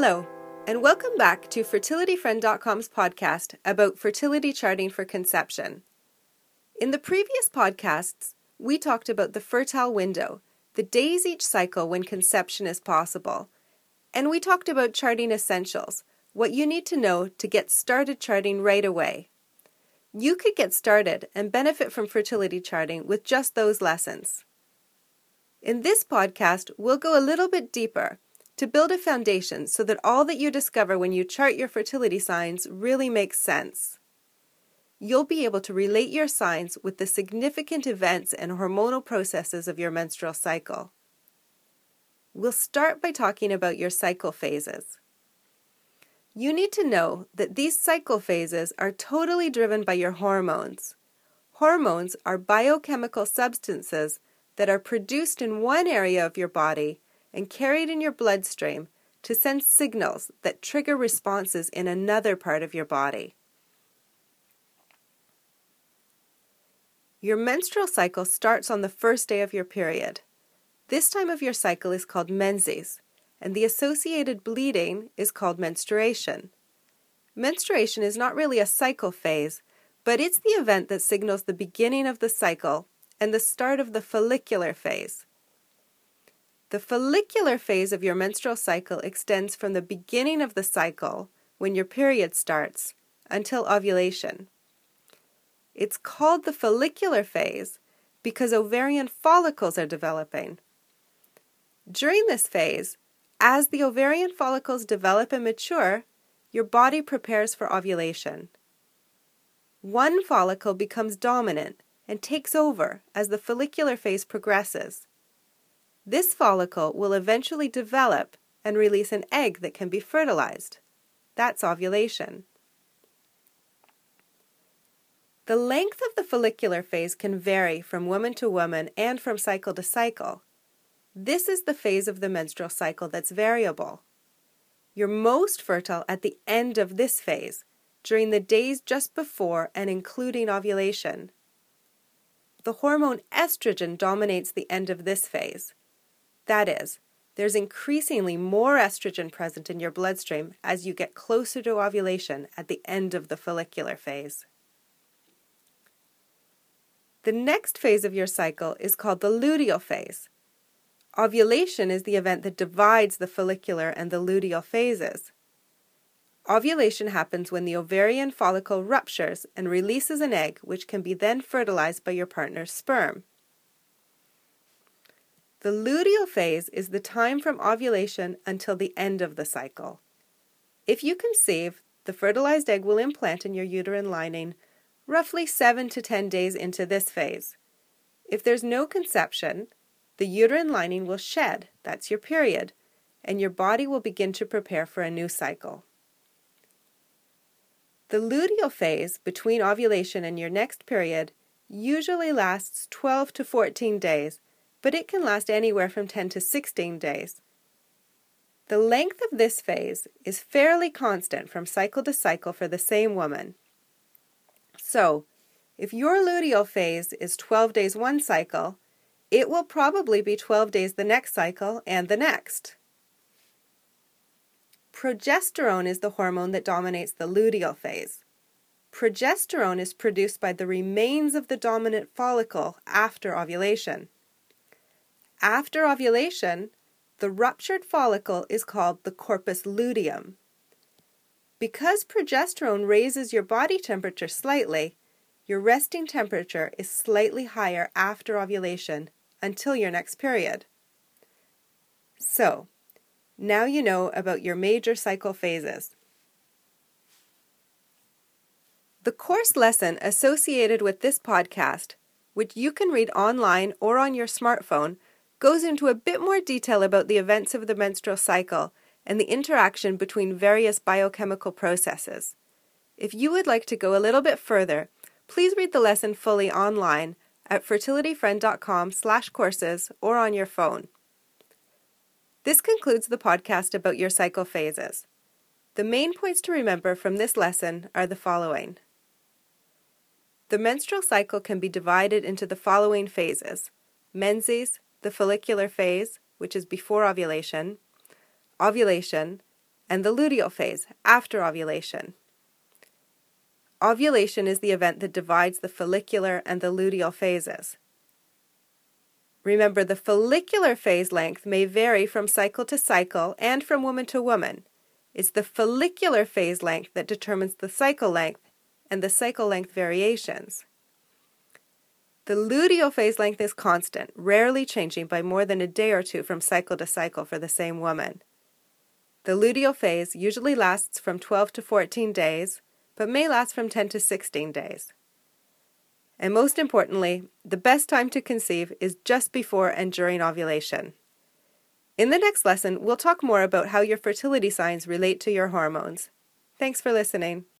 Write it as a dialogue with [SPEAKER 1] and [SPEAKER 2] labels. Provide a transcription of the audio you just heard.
[SPEAKER 1] Hello, and welcome back to FertilityFriend.com's podcast about fertility charting for conception. In the previous podcasts, we talked about the fertile window, the days each cycle when conception is possible, and we talked about charting essentials, what you need to know to get started charting right away. You could get started and benefit from fertility charting with just those lessons. In this podcast, we'll go a little bit deeper to build a foundation so that all that you discover when you chart your fertility signs really makes sense. You'll be able to relate your signs with the significant events and hormonal processes of your menstrual cycle. We'll start by talking about your cycle phases. You need to know that these cycle phases are totally driven by your hormones. Hormones are biochemical substances that are produced in one area of your body and carried in your bloodstream to send signals that trigger responses in another part of your body. Your menstrual cycle starts on the first day of your period. This time of your cycle is called menses, and the associated bleeding is called menstruation. Menstruation is not really a cycle phase, but it's the event that signals the beginning of the cycle and the start of the follicular phase. The follicular phase of your menstrual cycle extends from the beginning of the cycle, when your period starts, until ovulation. It's called the follicular phase because ovarian follicles are developing. During this phase, as the ovarian follicles develop and mature, your body prepares for ovulation. One follicle becomes dominant and takes over as the follicular phase progresses. This follicle will eventually develop and release an egg that can be fertilized. That's ovulation. The length of the follicular phase can vary from woman to woman and from cycle to cycle. This is the phase of the menstrual cycle that's variable. You're most fertile at the end of this phase, during the days just before and including ovulation. The hormone estrogen dominates the end of this phase. That is, there's increasingly more estrogen present in your bloodstream as you get closer to ovulation at the end of the follicular phase. The next phase of your cycle is called the luteal phase. Ovulation is the event that divides the follicular and the luteal phases. Ovulation happens when the ovarian follicle ruptures and releases an egg, which can be then fertilized by your partner's sperm. The luteal phase is the time from ovulation until the end of the cycle. If you conceive, the fertilized egg will implant in your uterine lining roughly 7 to 10 days into this phase. If there's no conception, the uterine lining will shed, that's your period, and your body will begin to prepare for a new cycle. The luteal phase between ovulation and your next period usually lasts 12 to 14 days but it can last anywhere from 10 to 16 days. The length of this phase is fairly constant from cycle to cycle for the same woman. So, if your luteal phase is 12 days one cycle, it will probably be 12 days the next cycle and the next. Progesterone is the hormone that dominates the luteal phase. Progesterone is produced by the remains of the dominant follicle after ovulation. After ovulation, the ruptured follicle is called the corpus luteum. Because progesterone raises your body temperature slightly, your resting temperature is slightly higher after ovulation until your next period. So, now you know about your major cycle phases. The course lesson associated with this podcast, which you can read online or on your smartphone, goes into a bit more detail about the events of the menstrual cycle and the interaction between various biochemical processes. If you would like to go a little bit further, please read the lesson fully online at fertilityfriend.com/courses or on your phone. This concludes the podcast about your cycle phases. The main points to remember from this lesson are the following. The menstrual cycle can be divided into the following phases menses, the follicular phase, which is before ovulation, ovulation, and the luteal phase after ovulation. Ovulation is the event that divides the follicular and the luteal phases. Remember, the follicular phase length may vary from cycle to cycle and from woman to woman. It's the follicular phase length that determines the cycle length and the cycle length variations. The luteal phase length is constant, rarely changing by more than a day or two from cycle to cycle for the same woman. The luteal phase usually lasts from 12 to 14 days, but may last from 10 to 16 days. And most importantly, the best time to conceive is just before and during ovulation. In the next lesson, we'll talk more about how your fertility signs relate to your hormones. Thanks for listening.